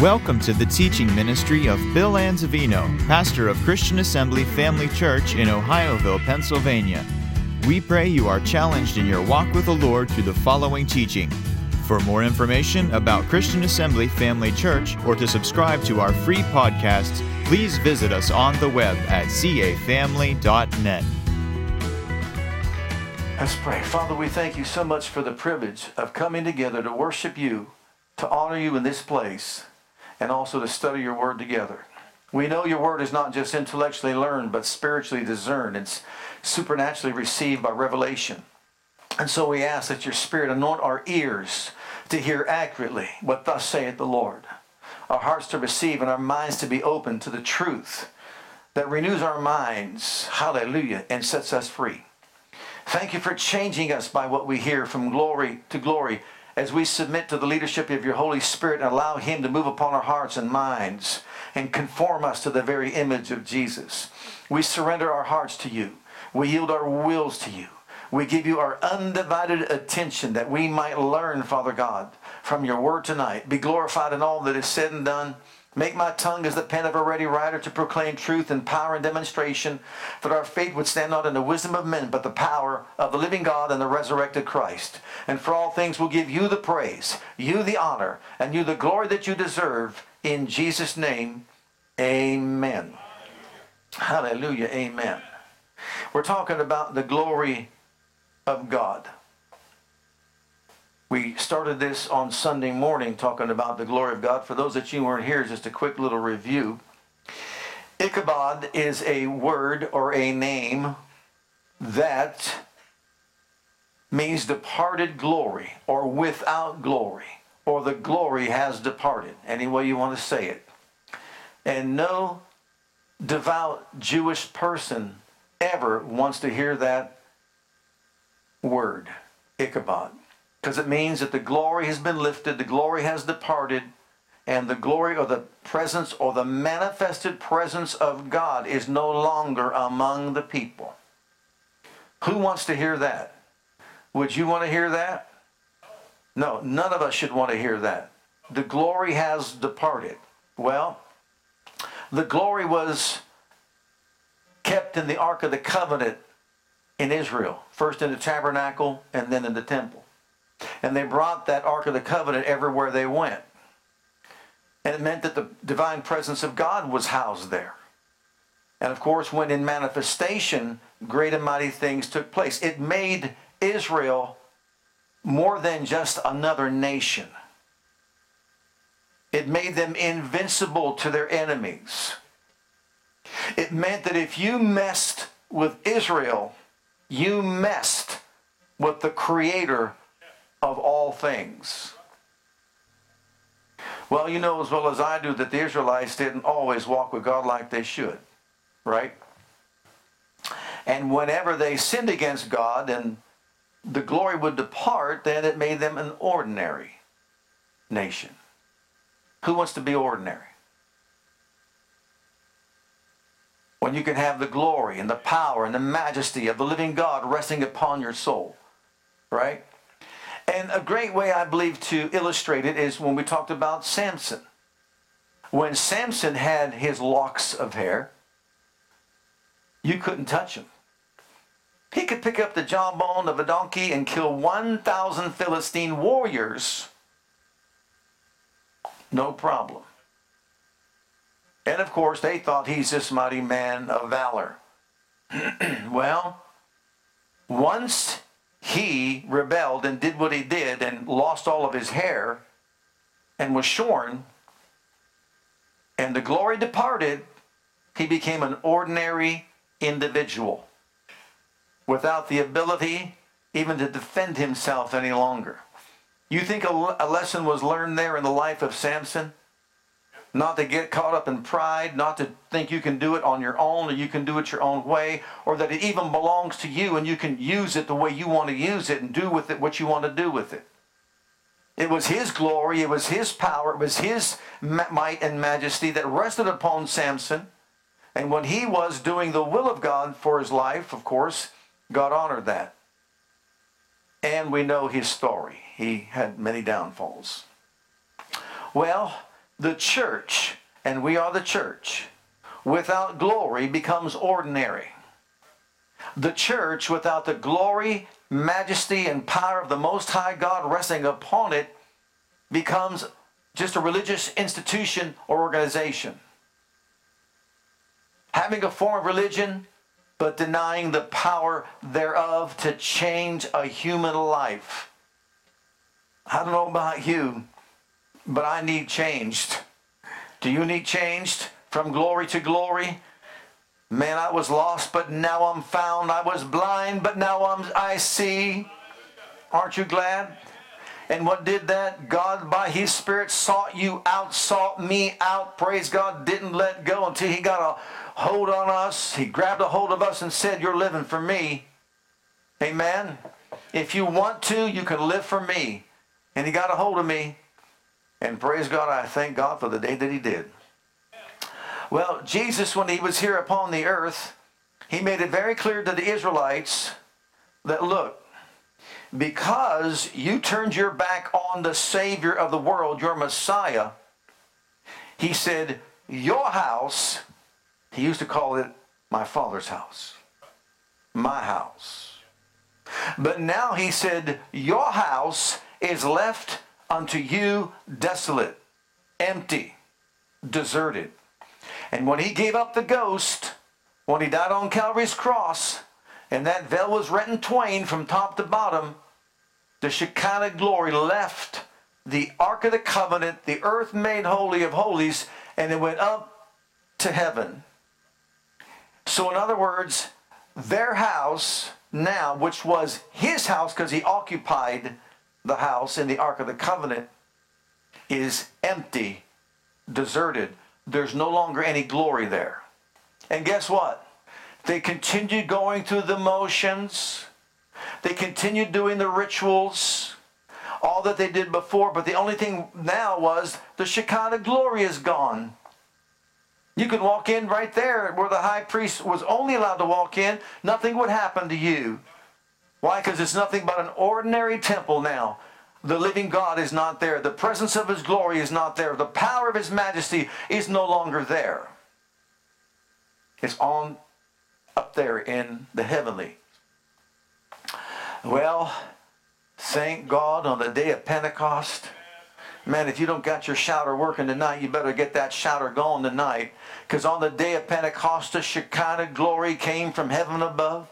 Welcome to the teaching ministry of Bill Anzavino, pastor of Christian Assembly Family Church in Ohioville, Pennsylvania. We pray you are challenged in your walk with the Lord through the following teaching. For more information about Christian Assembly Family Church or to subscribe to our free podcasts, please visit us on the web at cafamily.net. Let's pray. Father, we thank you so much for the privilege of coming together to worship you, to honor you in this place, and also to study your word together. We know your word is not just intellectually learned, but spiritually discerned. It's supernaturally received by revelation. And so we ask that your spirit anoint our ears to hear accurately what thus saith the Lord, our hearts to receive, and our minds to be open to the truth that renews our minds, hallelujah, and sets us free. Thank you for changing us by what we hear from glory to glory as we submit to the leadership of your Holy Spirit and allow Him to move upon our hearts and minds and conform us to the very image of Jesus. We surrender our hearts to you. We yield our wills to you. We give you our undivided attention that we might learn, Father God, from your word tonight. Be glorified in all that is said and done. Make my tongue as the pen of a ready writer to proclaim truth and power and demonstration, that our faith would stand not in the wisdom of men, but the power of the living God and the resurrected Christ. And for all things we'll give you the praise, you the honor, and you the glory that you deserve. In Jesus' name, amen. Hallelujah, amen. We're talking about the glory of God. We started this on Sunday morning talking about the glory of God. For those that you weren't here, just a quick little review. Ichabod is a word or a name that means departed glory or without glory or the glory has departed, any way you want to say it. And no devout Jewish person ever wants to hear that word, Ichabod because it means that the glory has been lifted, the glory has departed, and the glory or the presence or the manifested presence of God is no longer among the people. Who wants to hear that? Would you want to hear that? No, none of us should want to hear that. The glory has departed. Well, the glory was kept in the Ark of the Covenant in Israel, first in the tabernacle and then in the temple. And they brought that Ark of the Covenant everywhere they went. And it meant that the divine presence of God was housed there. And of course, when in manifestation, great and mighty things took place. It made Israel more than just another nation. It made them invincible to their enemies. It meant that if you messed with Israel, you messed with the Creator of all things. Well, you know as well as I do that the Israelites didn't always walk with God like they should, right? And whenever they sinned against God and the glory would depart, then it made them an ordinary nation. Who wants to be ordinary? When you can have the glory and the power and the majesty of the living God resting upon your soul, right? And a great way, I believe, to illustrate it is when we talked about Samson. When Samson had his locks of hair, you couldn't touch him. He could pick up the jawbone of a donkey and kill 1,000 Philistine warriors. No problem. And of course, they thought he's this mighty man of valor. well, once he rebelled and did what he did and lost all of his hair and was shorn, and the glory departed, he became an ordinary individual without the ability even to defend himself any longer. You think a, lesson was learned there in the life of Samson? Not to get caught up in pride, not to think you can do it on your own or you can do it your own way, or that it even belongs to you and you can use it the way you want to use it and do with it what you want to do with it. It was his glory, it was his power, it was his might and majesty that rested upon Samson. And when he was doing the will of God for his life, of course, God honored that. And we know his story. He had many downfalls. Well, the church, and we are the church, without glory becomes ordinary. The church without the glory, majesty, and power of the Most High God resting upon it becomes just a religious institution or organization. Having a form of religion, but denying the power thereof to change a human life. I don't know about you, but I need changed. Do you need changed from glory to glory? Man, I was lost, but now I'm found. I was blind, but now I'm, I see. Aren't you glad? And what did that? God, by His Spirit, sought you out, sought me out. Praise God, didn't let go until He got a hold on us. He grabbed a hold of us and said, You're living for me. Amen. If you want to, you can live for me. And He got a hold of me. And praise God, I thank God for the day that He did. Well, Jesus, when He was here upon the earth, He made it very clear to the Israelites that, look, because you turned your back on the Savior of the world, your Messiah, he said, Your house, he used to call it my Father's house, my house. But now he said, Your house is left unto you desolate, empty, deserted. And when he gave up the ghost, when he died on Calvary's cross, and that veil was rent in twain from top to bottom, the Shekinah glory left the Ark of the Covenant, the earth made holy of holies, and it went up to heaven. So, in other words, their house now, which was his house because he occupied the house in the Ark of the Covenant, is empty, deserted. There's no longer any glory there. And guess what? They continued going through the motions. They continued doing the rituals, all that they did before, but the only thing now was the Shekinah glory is gone. You could walk in right there where the high priest was only allowed to walk in, nothing would happen to you. Why? Because it's nothing but an ordinary temple now. The living God is not there. The presence of His glory is not there. The power of His majesty is no longer there. It's on up there in the heavenly. Well, thank God on the day of Pentecost. Man, if you don't got your shouter working tonight, you better get that shouter going tonight. Because on the day of Pentecost, the Shekinah glory came from heaven above.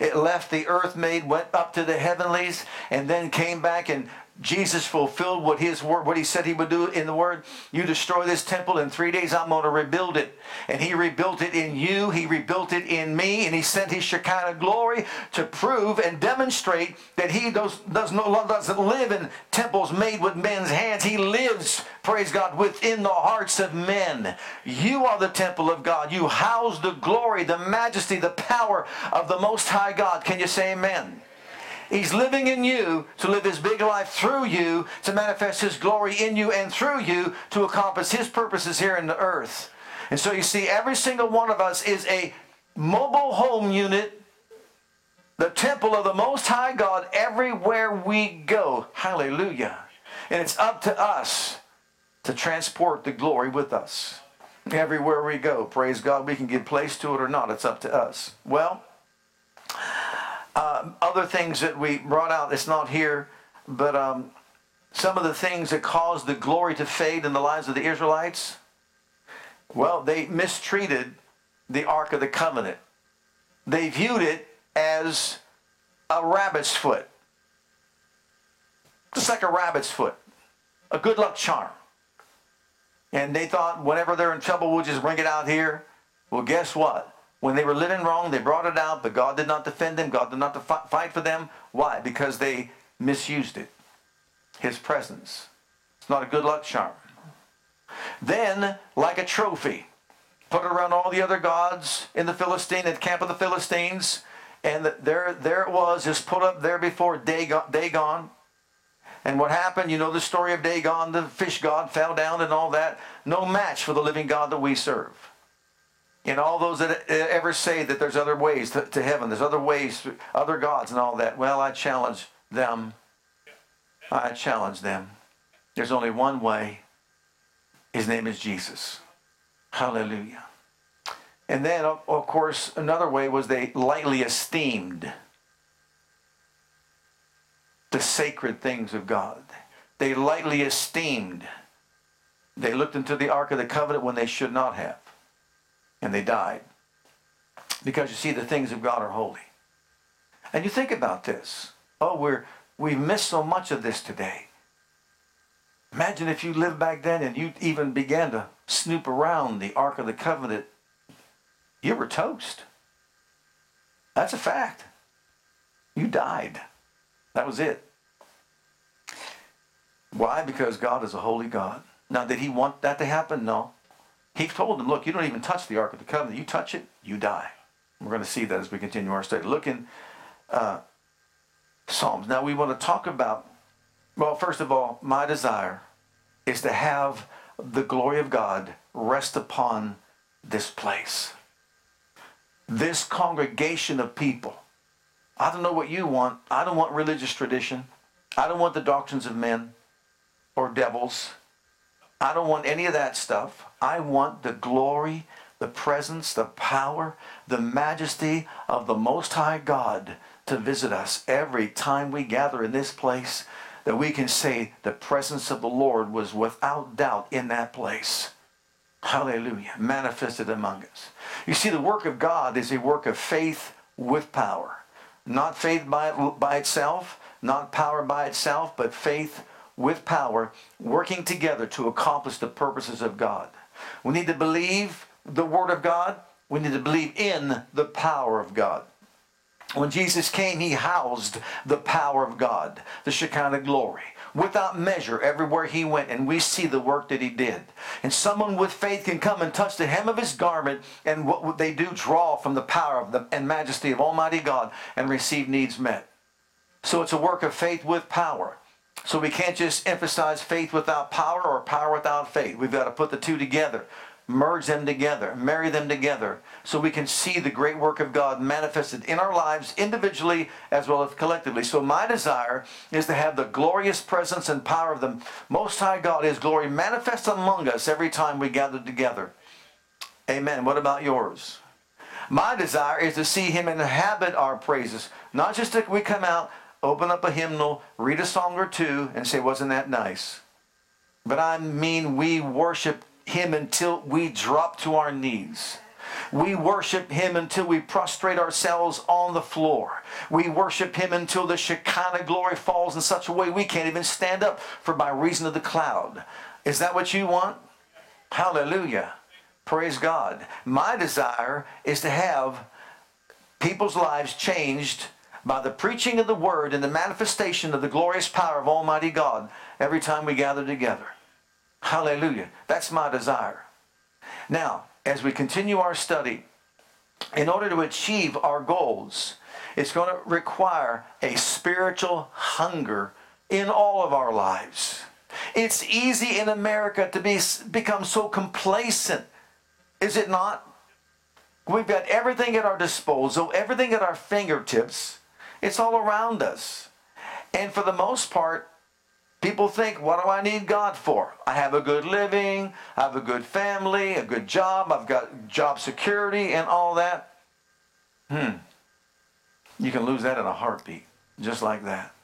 It left the earth made, went up to the heavenlies, and then came back and Jesus fulfilled what his word, what he said he would do in the word. You destroy this temple in three days, I'm going to rebuild it. And he rebuilt it in you, he rebuilt it in me, and he sent his Shekinah glory to prove and demonstrate that he does, does no, doesn't live in temples made with men's hands. He lives, praise God, within the hearts of men. You are the temple of God. You house the glory, the majesty, the power of the Most High God. Can you say amen? He's living in you to live his big life through you, to manifest his glory in you and through you to accomplish his purposes here in the earth. And so you see, every single one of us is a mobile home unit, the temple of the Most High God everywhere we go. Hallelujah. And it's up to us to transport the glory with us. Everywhere we go, praise God, we can give place to it or not. It's up to us. Well, uh, other things that we brought out, it's not here, but um, some of the things that caused the glory to fade in the lives of the Israelites, well, they mistreated the Ark of the Covenant. They viewed it as a rabbit's foot. Just like a rabbit's foot. A good luck charm. And they thought whenever they're in trouble, we'll just bring it out here. Well, guess what? When they were living wrong, they brought it out, but God did not defend them. God did not fight for them. Why? Because they misused it. His presence. It's not a good luck charm. Then, like a trophy, put it around all the other gods in the Philistine, at camp of the Philistines, and there, there it was, just put up there before Dagon. And what happened? You know the story of Dagon, the fish god fell down and all that. No match for the living God that we serve. And all those that uh, ever say that there's other ways to, to heaven, there's other ways, other gods and all that, well, I challenge them. I challenge them. There's only one way. His name is Jesus. Hallelujah. And then, of, of course, another way was they lightly esteemed the sacred things of God. They lightly esteemed. They looked into the Ark of the Covenant when they should not have. And they died. Because you see, the things of God are holy. And you think about this. Oh, we're we miss so much of this today. Imagine if you lived back then and you even began to snoop around the Ark of the Covenant. You were toast. That's a fact. You died. That was it. Why? Because God is a holy God. Now, did he want that to happen? No. He told them, look, you don't even touch the Ark of the Covenant. You touch it, you die. We're going to see that as we continue our study. Look in uh, Psalms. Now, we want to talk about, well, first of all, my desire is to have the glory of God rest upon this place. This congregation of people. I don't know what you want. I don't want religious tradition. I don't want the doctrines of men or devils. I don't want any of that stuff. I want the glory, the presence, the power, the majesty of the Most High God to visit us every time we gather in this place, that we can say the presence of the Lord was without doubt in that place. Hallelujah. Manifested among us. You see, the work of God is a work of faith with power. Not faith by, by itself, not power by itself, but faith with power working together to accomplish the purposes of God. We need to believe the Word of God. We need to believe in the power of God. When Jesus came, he housed the power of God, the Shekinah glory, without measure everywhere he went, and we see the work that he did. And someone with faith can come and touch the hem of his garment, and what would they do draw from the power of the, and majesty of Almighty God and receive needs met. So it's a work of faith with power. So we can't just emphasize faith without power or power without faith. We've got to put the two together, merge them together, marry them together, so we can see the great work of God manifested in our lives individually as well as collectively. So my desire is to have the glorious presence and power of the Most High God, His glory manifest among us every time we gather together. Amen. What about yours? My desire is to see Him inhabit our praises, not just that we come out open up a hymnal, read a song or two, and say, Wasn't that nice? But I mean, we worship Him until we drop to our knees. We worship Him until we prostrate ourselves on the floor. We worship Him until the Shekinah glory falls in such a way we can't even stand up for by reason of the cloud. Is that what you want? Hallelujah. Praise God. My desire is to have people's lives changed by the preaching of the word and the manifestation of the glorious power of Almighty God every time we gather together. Hallelujah. That's my desire. Now, as we continue our study, in order to achieve our goals, it's going to require a spiritual hunger in all of our lives. It's easy in America to be become so complacent, is it not? We've got everything at our disposal, everything at our fingertips. It's all around us. And for the most part, people think, what do I need God for? I have a good living, I have a good family, a good job, I've got job security and all that. Hmm. You can lose that in a heartbeat, just like that.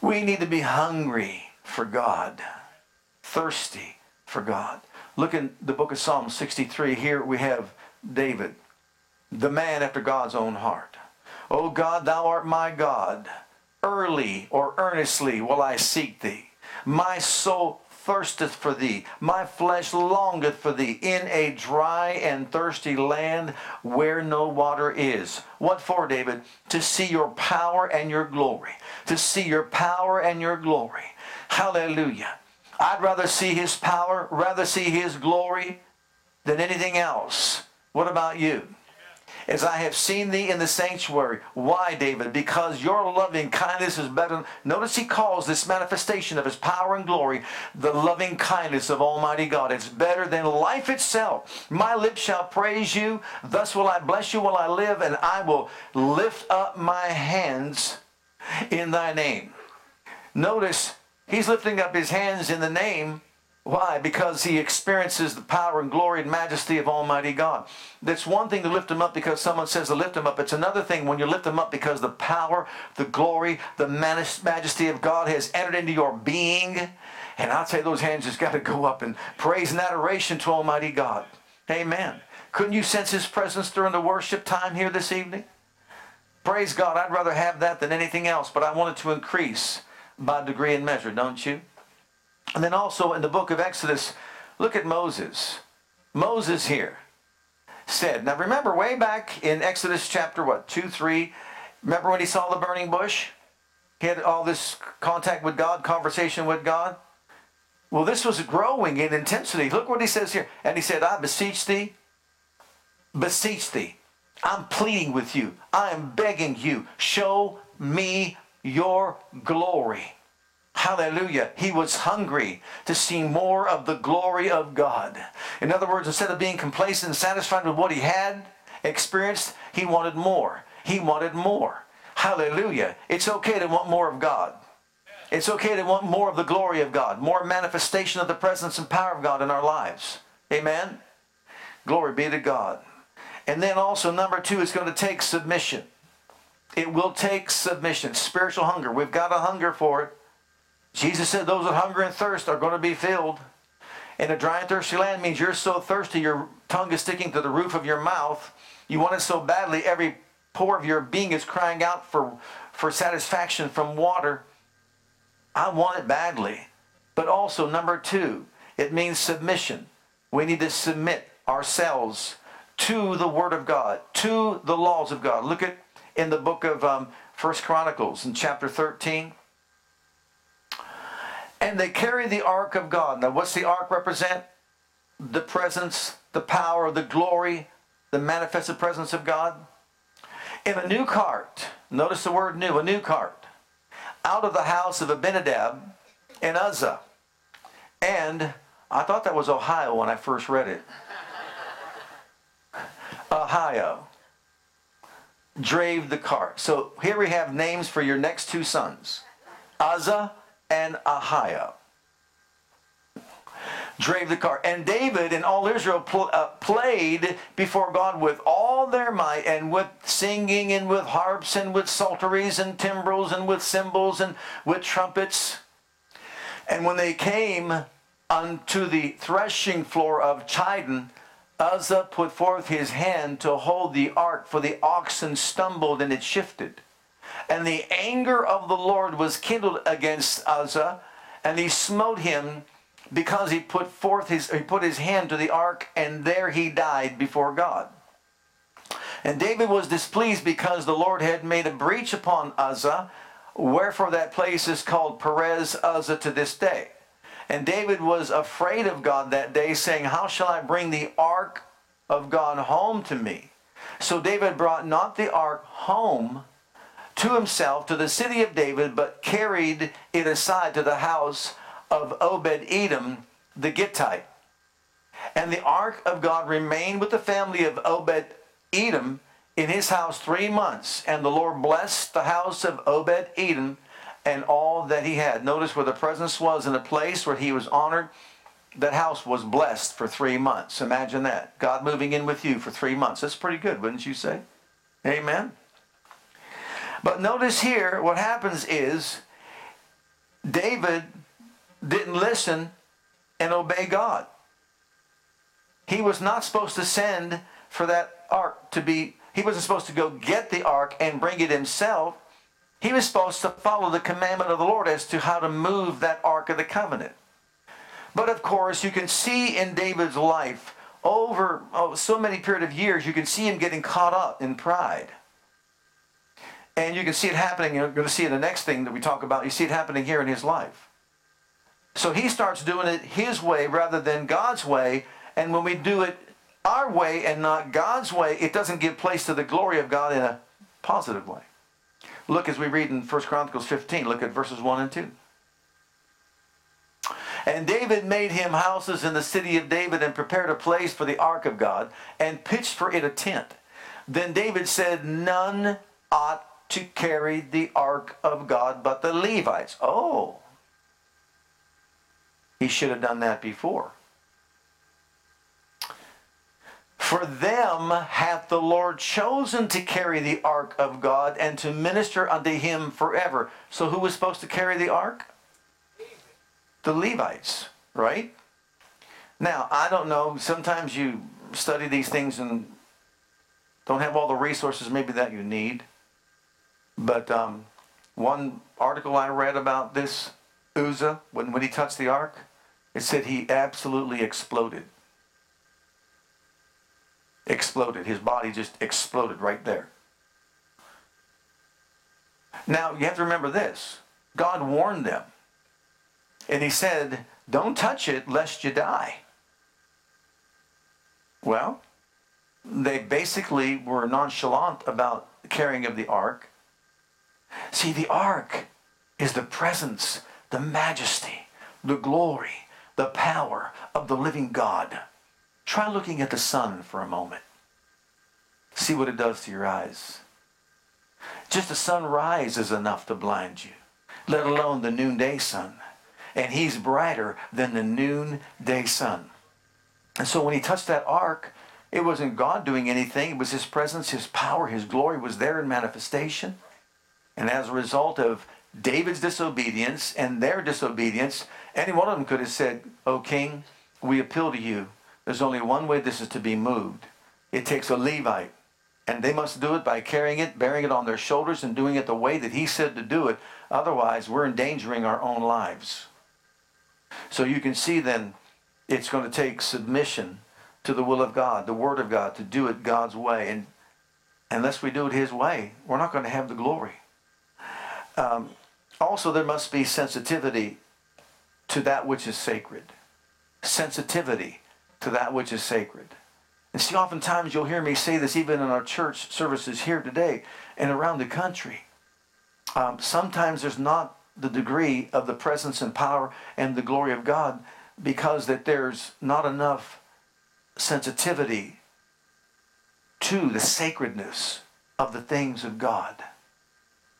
We need to be hungry for God, thirsty for God. Look in the book of Psalm 63. Here we have David, the man after God's own heart. O God, thou art my God. Early or earnestly will I seek thee. My soul thirsteth for thee. My flesh longeth for thee in a dry and thirsty land where no water is. What for, David? To see your power and your glory. To see your power and your glory. Hallelujah. I'd rather see his power, rather see his glory than anything else. What about you? As I have seen thee in the sanctuary. Why, David? Because your loving kindness is better. Notice he calls this manifestation of his power and glory the loving kindness of Almighty God. It's better than life itself. My lips shall praise you. Thus will I bless you while I live, and I will lift up my hands in thy name. Notice he's lifting up his hands in the name Why? Because he experiences the power and glory and majesty of Almighty God. That's one thing to lift him up because someone says to lift him up. It's another thing when you lift him up because the power, the glory, the majesty of God has entered into your being. And tell you, those hands just got to go up in praise and adoration to Almighty God. Amen. Couldn't you sense his presence during the worship time here this evening? Praise God. I'd rather have that than anything else, but I want it to increase by degree and measure, don't you? And then also in the book of Exodus, look at Moses. Moses here said, now remember way back in Exodus chapter what, 2, 3, remember when he saw the burning bush? He had all this contact with God, conversation with God. Well, this was growing in intensity. Look what he says here. And he said, I beseech thee, beseech thee. I'm pleading with you. I am begging you. Show me your glory. Hallelujah. He was hungry to see more of the glory of God. In other words, instead of being complacent and satisfied with what he had experienced, he wanted more. He wanted more. Hallelujah. It's okay to want more of God. It's okay to want more of the glory of God, more manifestation of the presence and power of God in our lives. Amen? Glory be to God. And then also, number two, it's going to take submission. It will take submission, spiritual hunger. We've got a hunger for it. Jesus said those that hunger and thirst are going to be filled. And a dry and thirsty land means you're so thirsty your tongue is sticking to the roof of your mouth. You want it so badly, every pore of your being is crying out for, for satisfaction from water. I want it badly. But also, number two, it means submission. We need to submit ourselves to the Word of God, to the laws of God. Look at in the book of um, First Chronicles in chapter 13. And they carry the ark of God. Now, what's the ark represent? The presence, the power, the glory, the manifested presence of God. In a new cart, notice the word new, a new cart, out of the house of Abinadab in Uzzah. And I thought that was Ohio when I first read it. Ohio drave the cart. So here we have names for your next two sons Uzzah and Ahio. Drave the cart. And David and all Israel pl- uh, played before God with all their might and with singing and with harps and with psalteries and timbrels and with cymbals and with trumpets. And when they came unto the threshing floor of Chidon, Uzzah put forth his hand to hold the ark, for the oxen stumbled and it shifted. And the anger of the Lord was kindled against Uzzah, and he smote him because he put forth his he put his hand to the ark, and there he died before God. And David was displeased because the Lord had made a breach upon Uzzah, wherefore that place is called Perez Uzzah to this day. And David was afraid of God that day, saying, How shall I bring the ark of God home to me? So David brought not the ark home to himself to the city of David, but carried it aside to the house of Obed Edom the Gittite. And the ark of God remained with the family of Obed Edom in his house three months. And the Lord blessed the house of Obed Edom and all that he had. Notice where the presence was in a place where he was honored. That house was blessed for three months. Imagine that. God moving in with you for three months. That's pretty good, wouldn't you say? Amen. But notice here, what happens is David didn't listen and obey God. He was not supposed to send for that ark to be, he wasn't supposed to go get the ark and bring it himself. He was supposed to follow the commandment of the Lord as to how to move that Ark of the Covenant. But of course, you can see in David's life over oh, so many period of years, you can see him getting caught up in pride. And you can see it happening. You're going to see the next thing that we talk about. You see it happening here in his life. So he starts doing it his way rather than God's way. And when we do it our way and not God's way, it doesn't give place to the glory of God in a positive way. Look as we read in 1 Chronicles 15, look at verses 1 and 2. And David made him houses in the city of David and prepared a place for the ark of God and pitched for it a tent. Then David said, None ought to carry the ark of God but the Levites. Oh. He should have done that before. For them hath the Lord chosen to carry the ark of God and to minister unto him forever. So who was supposed to carry the ark? The Levites, right? Now, I don't know. Sometimes you study these things and don't have all the resources maybe that you need. But um, one article I read about this Uzzah, when, when he touched the ark, it said he absolutely exploded exploded. His body just exploded right there. Now, you have to remember this God warned them. And he said, Don't touch it lest you die. Well, they basically were nonchalant about carrying of the ark. See, the ark is the presence, the majesty, the glory, the power of the living God. Try looking at the sun for a moment. See what it does to your eyes. Just the sunrise is enough to blind you, let alone the noonday sun. And he's brighter than the noonday sun. And so when he touched that ark, it wasn't God doing anything. It was his presence, his power, his glory was there in manifestation. And as a result of David's disobedience and their disobedience, any one of them could have said, O king, we appeal to you there's only one way this is to be moved. It takes a Levite, and they must do it by carrying it, bearing it on their shoulders, and doing it the way that he said to do it. Otherwise, we're endangering our own lives. So you can see then it's going to take submission to the will of God, the Word of God, to do it God's way. And unless we do it His way, we're not going to have the glory. Um, also, there must be sensitivity to that which is sacred. Sensitivity to that which is sacred. And see, oftentimes you'll hear me say this even in our church services here today and around the country. Um, sometimes there's not the degree of the presence and power and the glory of God because that there's not enough sensitivity to the sacredness of the things of God.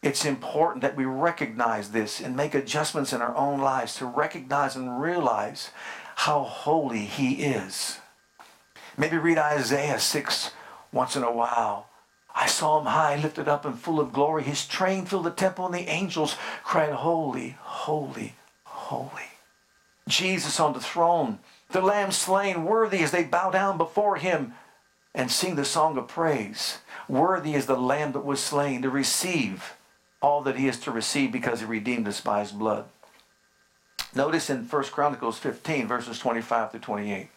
It's important that we recognize this and make adjustments in our own lives to recognize and realize how holy he is. Maybe read Isaiah 6 once in a while. I saw him high, lifted up, and full of glory. His train filled the temple, and the angels cried, Holy, holy, holy. Jesus on the throne, the Lamb slain, worthy as they bow down before him and sing the song of praise. Worthy is the Lamb that was slain to receive all that he is to receive because he redeemed us by his blood. Notice in 1 Chronicles 15, verses 25 to 28.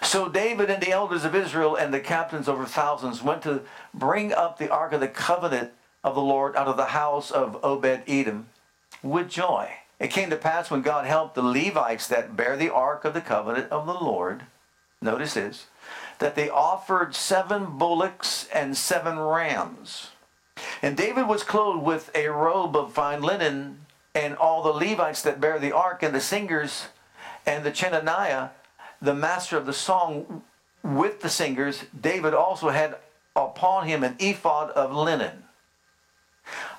So David and the elders of Israel and the captains over thousands went to bring up the ark of the covenant of the Lord out of the house of Obed Edom with joy. It came to pass when God helped the Levites that bear the ark of the covenant of the Lord, notice this, that they offered seven bullocks and seven rams. And David was clothed with a robe of fine linen and all the Levites that bear the ark and the singers and the Chenaniah, the master of the song with the singers, David also had upon him an ephod of linen.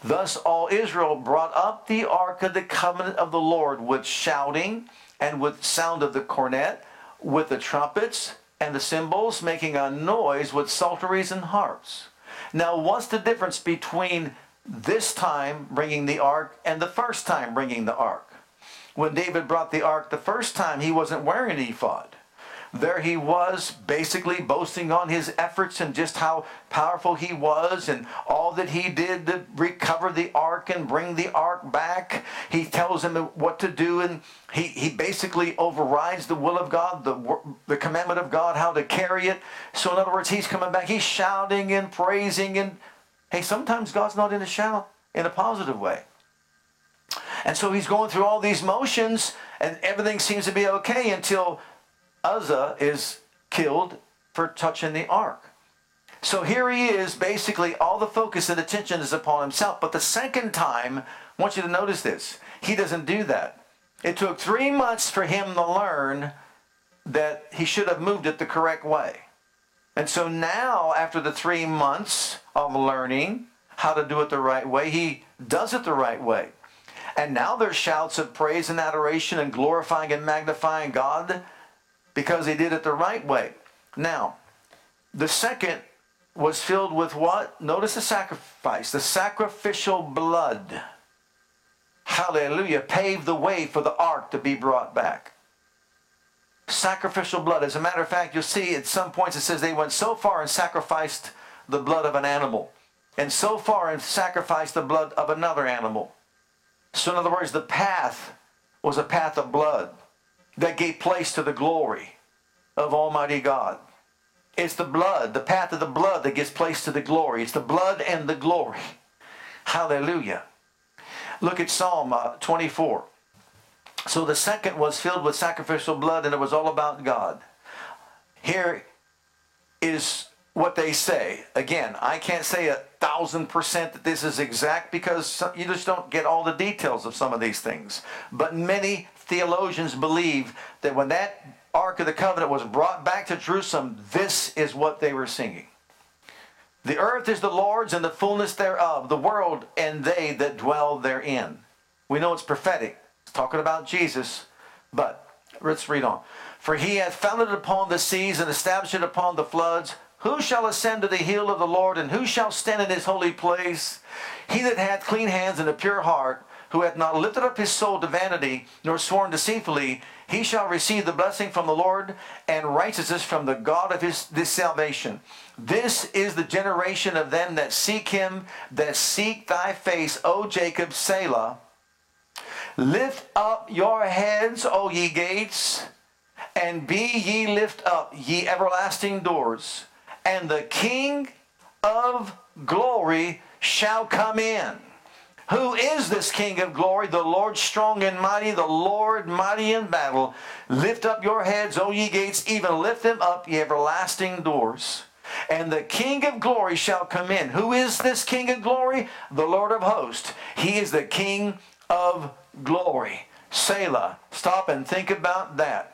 Thus all Israel brought up the ark of the covenant of the Lord with shouting and with sound of the cornet, with the trumpets and the cymbals, making a noise with psalteries and harps. Now, what's the difference between this time bringing the ark and the first time bringing the ark. When David brought the ark the first time, he wasn't wearing an ephod. There he was, basically boasting on his efforts and just how powerful he was and all that he did to recover the ark and bring the ark back. He tells him what to do and he, he basically overrides the will of God, the, the commandment of God, how to carry it. So, in other words, he's coming back, he's shouting and praising and Hey, sometimes God's not in a shout in a positive way. And so he's going through all these motions, and everything seems to be okay until Uzzah is killed for touching the ark. So here he is, basically, all the focus and attention is upon himself. But the second time, I want you to notice this he doesn't do that. It took three months for him to learn that he should have moved it the correct way. And so now, after the three months of learning how to do it the right way, he does it the right way. And now there's shouts of praise and adoration and glorifying and magnifying God because he did it the right way. Now, the second was filled with what? Notice the sacrifice, the sacrificial blood. Hallelujah. Paved the way for the ark to be brought back. Sacrificial blood. As a matter of fact, you'll see at some points it says they went so far and sacrificed the blood of an animal, and so far and sacrificed the blood of another animal. So, in other words, the path was a path of blood that gave place to the glory of Almighty God. It's the blood, the path of the blood that gives place to the glory. It's the blood and the glory. Hallelujah. Look at Psalm uh, 24. So the second was filled with sacrificial blood and it was all about God. Here is what they say. Again, I can't say a thousand percent that this is exact because you just don't get all the details of some of these things. But many theologians believe that when that Ark of the Covenant was brought back to Jerusalem, this is what they were singing. The earth is the Lord's and the fullness thereof, the world and they that dwell therein. We know it's prophetic. It's talking about Jesus, but let's read on. For he hath founded it upon the seas and established it upon the floods. Who shall ascend to the hill of the Lord, and who shall stand in his holy place? He that hath clean hands and a pure heart, who hath not lifted up his soul to vanity, nor sworn deceitfully, he shall receive the blessing from the Lord and righteousness from the God of his this salvation. This is the generation of them that seek him, that seek thy face, O Jacob, Selah. Lift up your heads, O ye gates, and be ye lift up, ye everlasting doors and the King of glory shall come in. Who is this King of glory? The Lord strong and mighty, the Lord mighty in battle. Lift up your heads, O ye gates, even lift them up, ye everlasting doors. And the King of glory shall come in. Who is this King of glory? The Lord of hosts. He is the King of glory. Selah. Stop and think about that.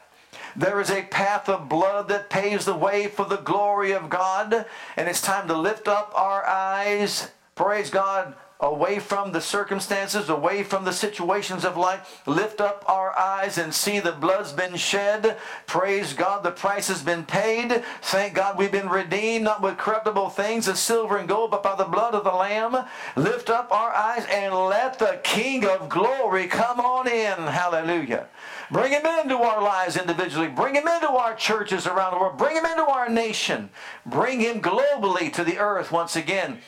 There is a path of blood that paves the way for the glory of God. And it's time to lift up our eyes. Praise God away from the circumstances, away from the situations of life. Lift up our eyes and see the blood's been shed. Praise God, the price has been paid. Thank God we've been redeemed, not with corruptible things as silver and gold, but by the blood of the Lamb. Lift up our eyes and let the King of glory come on in. Hallelujah. Bring him into our lives individually. Bring him into our churches around the world. Bring him into our nation. Bring him globally to the earth once again.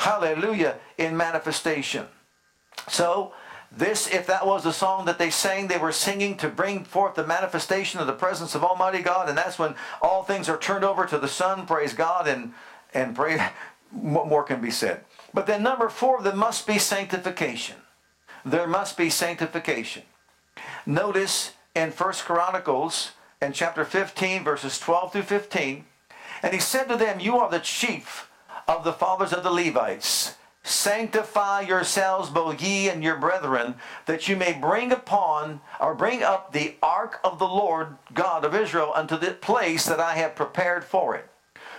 Hallelujah in manifestation. So, this, if that was the song that they sang, they were singing to bring forth the manifestation of the presence of Almighty God, and that's when all things are turned over to the Son, praise God, and, and pray, what more can be said? But then number four, there must be sanctification. There must be sanctification. Notice in First Chronicles in chapter 15, verses 12 through 15, and he said to them, You are the chief of the fathers of the Levites. Sanctify yourselves, both ye and your brethren, that you may bring upon or bring up the ark of the Lord God of Israel unto the place that I have prepared for it.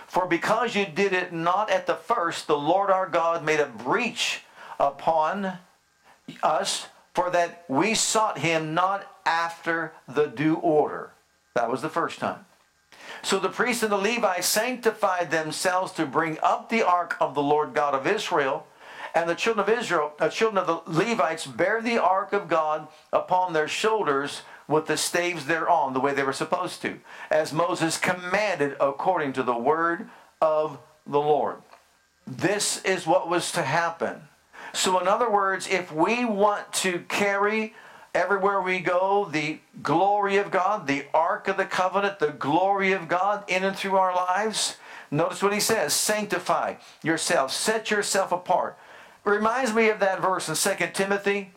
For because you did it not at the first, the Lord our God made a breach upon us for that we sought him not after the due order. That was the first time. So the priests and the Levites sanctified themselves to bring up the ark of the Lord God of Israel. And the children of Israel, the uh, children of the Levites, bear the ark of God upon their shoulders with the staves thereon, the way they were supposed to, as Moses commanded according to the word of the Lord. This is what was to happen. So, in other words, if we want to carry everywhere we go the glory of God, the Ark of the Covenant, the glory of God in and through our lives, notice what he says sanctify yourself, set yourself apart. It reminds me of that verse in 2 Timothy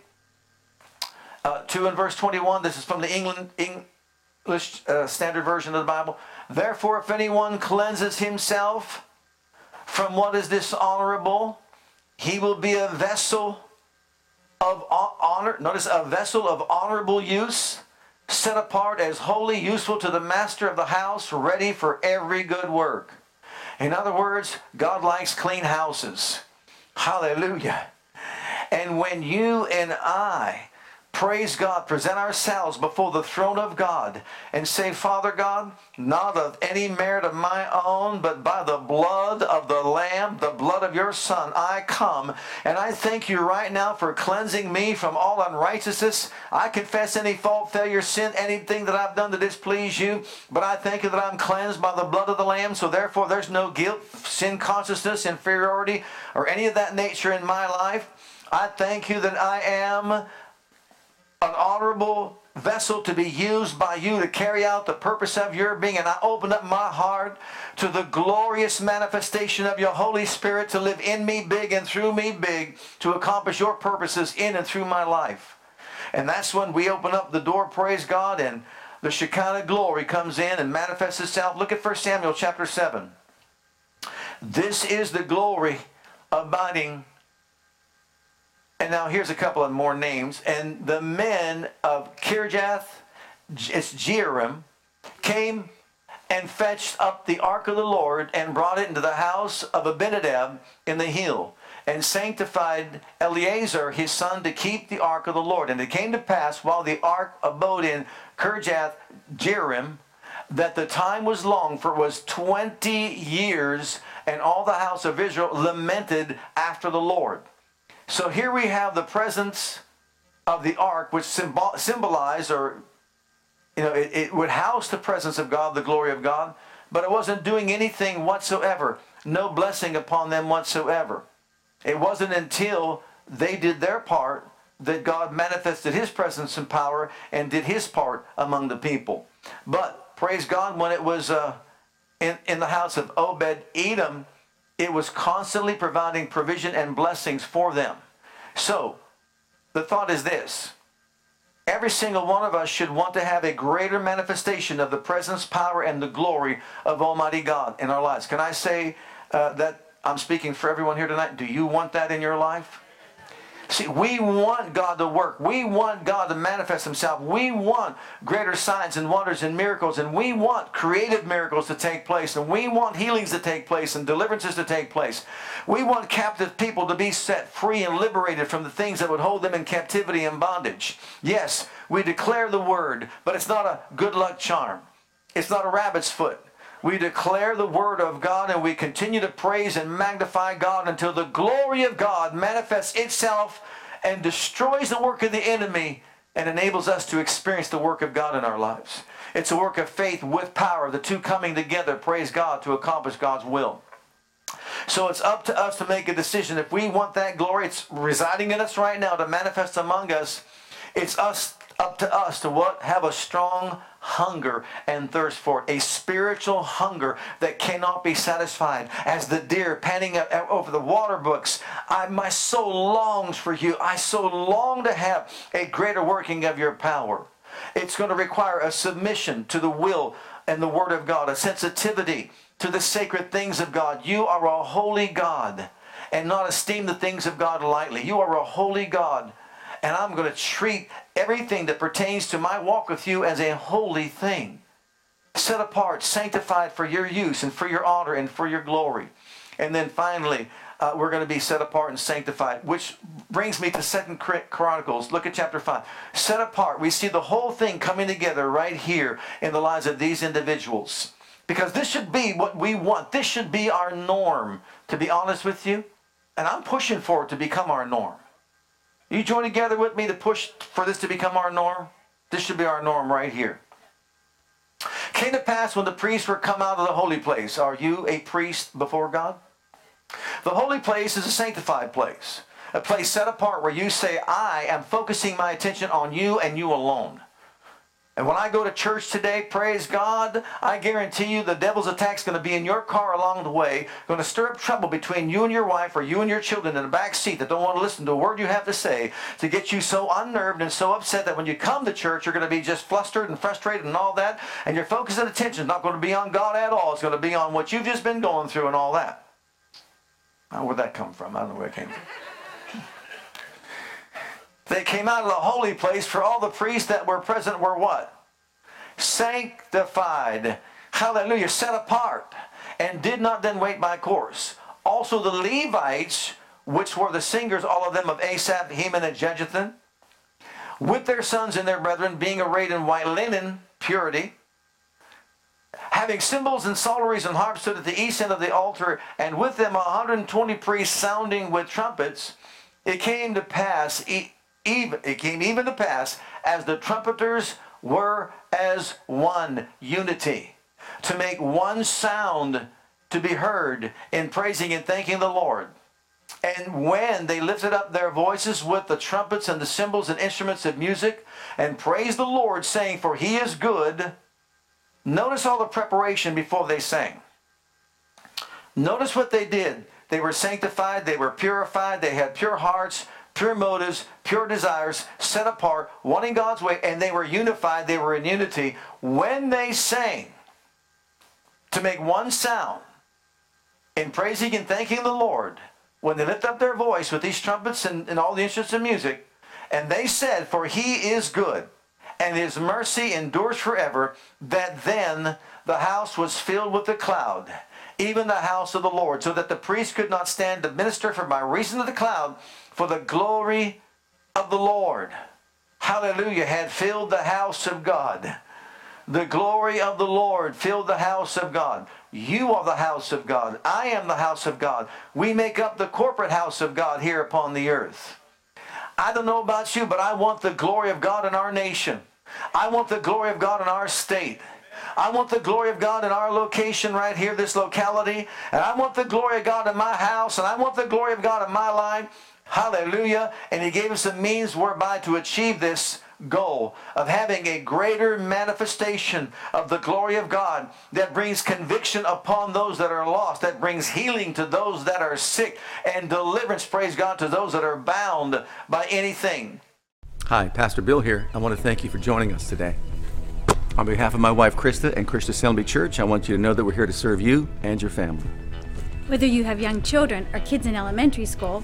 uh, 2 and verse 21. This is from the England, English uh, Standard Version of the Bible. Therefore, if anyone cleanses himself from what is dishonorable, he will be a vessel of honor. Notice a vessel of honorable use, set apart as holy, useful to the master of the house, ready for every good work. In other words, God likes clean houses. Hallelujah. And when you and I praise God, present ourselves before the throne of God and say, Father God, not of any merit of my own, but by the blood of the Lamb, the blood of your Son, I come. And I thank you right now for cleansing me from all unrighteousness. I confess any fault, failure, sin, anything that I've done to displease you. But I thank you that I'm cleansed by the blood of the Lamb. So therefore, there's no guilt, sin consciousness, inferiority, or any of that nature in my life. I thank you that I am an honorable vessel to be used by you to carry out the purpose of your being. And I open up my heart to the glorious manifestation of your Holy Spirit to live in me big and through me big to accomplish your purposes in and through my life. And that's when we open up the door, praise God, and the Shekinah glory comes in and manifests itself. Look at 1 Samuel chapter 7. This is the glory abiding and now here's a couple of more names. And the men of Kirjath, it's Jearim, came and fetched up the ark of the Lord and brought it into the house of Abinadab in the hill and sanctified Eleazar his son to keep the ark of the Lord. And it came to pass while the ark abode in Kirjath Jearim that the time was long, for it was 20 years, and all the house of Israel lamented after the Lord. So here we have the presence of the ark, which symbol, symbolized or you know, it, it would house the presence of God, the glory of God, but it wasn't doing anything whatsoever. No blessing upon them whatsoever. It wasn't until they did their part that God manifested his presence and power and did his part among the people. But praise God, when it was uh, in, in the house of Obed Edom, it was constantly providing provision and blessings for them. So, the thought is this. Every single one of us should want to have a greater manifestation of the presence, power, and the glory of Almighty God in our lives. Can I say uh, that I'm speaking for everyone here tonight? Do you want that in your life? See, we want God to work. We want God to manifest Himself. We want greater signs and wonders and miracles. And we want creative miracles to take place. And we want healings to take place and deliverances to take place. We want captive people to be set free and liberated from the things that would hold them in captivity and bondage. Yes, we declare the word, but it's not a good luck charm. It's not a rabbit's foot. We declare the word of God and we continue to praise and magnify God until the glory of God manifests itself and destroys the work of the enemy and enables us to experience the work of God in our lives. It's a work of faith with power, the two coming together, praise God, to accomplish God's will. So it's up to us to make a decision. If we want that glory, it's residing in us right now to manifest among us. It's us up to us to what? Have a strong hunger and thirst for it. A spiritual hunger that cannot be satisfied. As the deer panting over the water brooks, I, my soul longs for you. I so long to have a greater working of your power. It's going to require a submission to the will and the word of God, a sensitivity to the sacred things of God. You are a holy God and not esteem the things of God lightly. You are a holy God and I'm going to treat everything that pertains to my walk with you as a holy thing. Set apart, sanctified for your use and for your honor and for your glory. And then finally, uh, we're going to be set apart and sanctified, which brings me to Second Chronicles. Look at chapter 5. Set apart. We see the whole thing coming together right here in the lives of these individuals. Because this should be what we want. This should be our norm, to be honest with you. And I'm pushing for it to become our norm. You join together with me to push for this to become our norm? This should be our norm right here. Came to pass when the priests were come out of the holy place. Are you a priest before God? The holy place is a sanctified place, a place set apart where you say, I am focusing my attention on you and you alone. And when I go to church today, praise God, I guarantee you the devil's attack's going to be in your car along the way, going to stir up trouble between you and your wife or you and your children in the back seat that don't want to listen to a word you have to say to get you so unnerved and so upset that when you come to church, you're going to be just flustered and frustrated and all that, and your focus and attention is not going to be on God at all. It's going to be on what you've just been going through and all that. Now, where'd that come from? I don't know where it came from. They came out of the holy place, for all the priests that were present were what? Sanctified. Hallelujah. Set apart. And did not then wait by course. Also the Levites which were the singers, all of them of Asaph, Heman, and Jeduthun, with their sons and their brethren, being arrayed in white linen, purity, having cymbals and psalteries and harps stood at the east end of the altar, and with them 120 priests sounding with trumpets. It came to pass, even, it came even to pass, as the trumpeters were as one unity, to make one sound to be heard in praising and thanking the Lord. And when they lifted up their voices with the trumpets and the cymbals and instruments of music and praised the Lord, saying, For he is good. Notice all the preparation before they sang. Notice what they did. They were sanctified, they were purified, they had pure hearts, pure motives, pure desires, set apart, wanting God's way, and they were unified, they were in unity. When they sang to make one sound in praising and thanking the Lord, when they lift up their voice with these trumpets and, and all the instruments of music, and they said, For he is good, and his mercy endures forever, that then the house was filled with a cloud, even the house of the Lord, so that the priest could not stand to minister for by reason of the cloud, for the glory of the Lord, hallelujah, had filled the house of God. The glory of the Lord filled the house of God. You are the house of God. I am the house of God. We make up the corporate house of God here upon the earth. I don't know about you, but I want the glory of God in our nation. I want the glory of God in our state. I want the glory of God in our location right here, this locality. And I want the glory of God in my house. And I want the glory of God in my life. Hallelujah. And He gave us the means whereby to achieve this goal of having a greater manifestation of the glory of God that brings conviction upon those that are lost, that brings healing to those that are sick, and deliverance, praise God, to those that are bound by anything. Hi, Pastor Bill here. I want to thank you for joining us today. On behalf of my wife Krista and Christian Assembly Church, I want you to know that we're here to serve you and your family. Whether you have young children or kids in elementary school,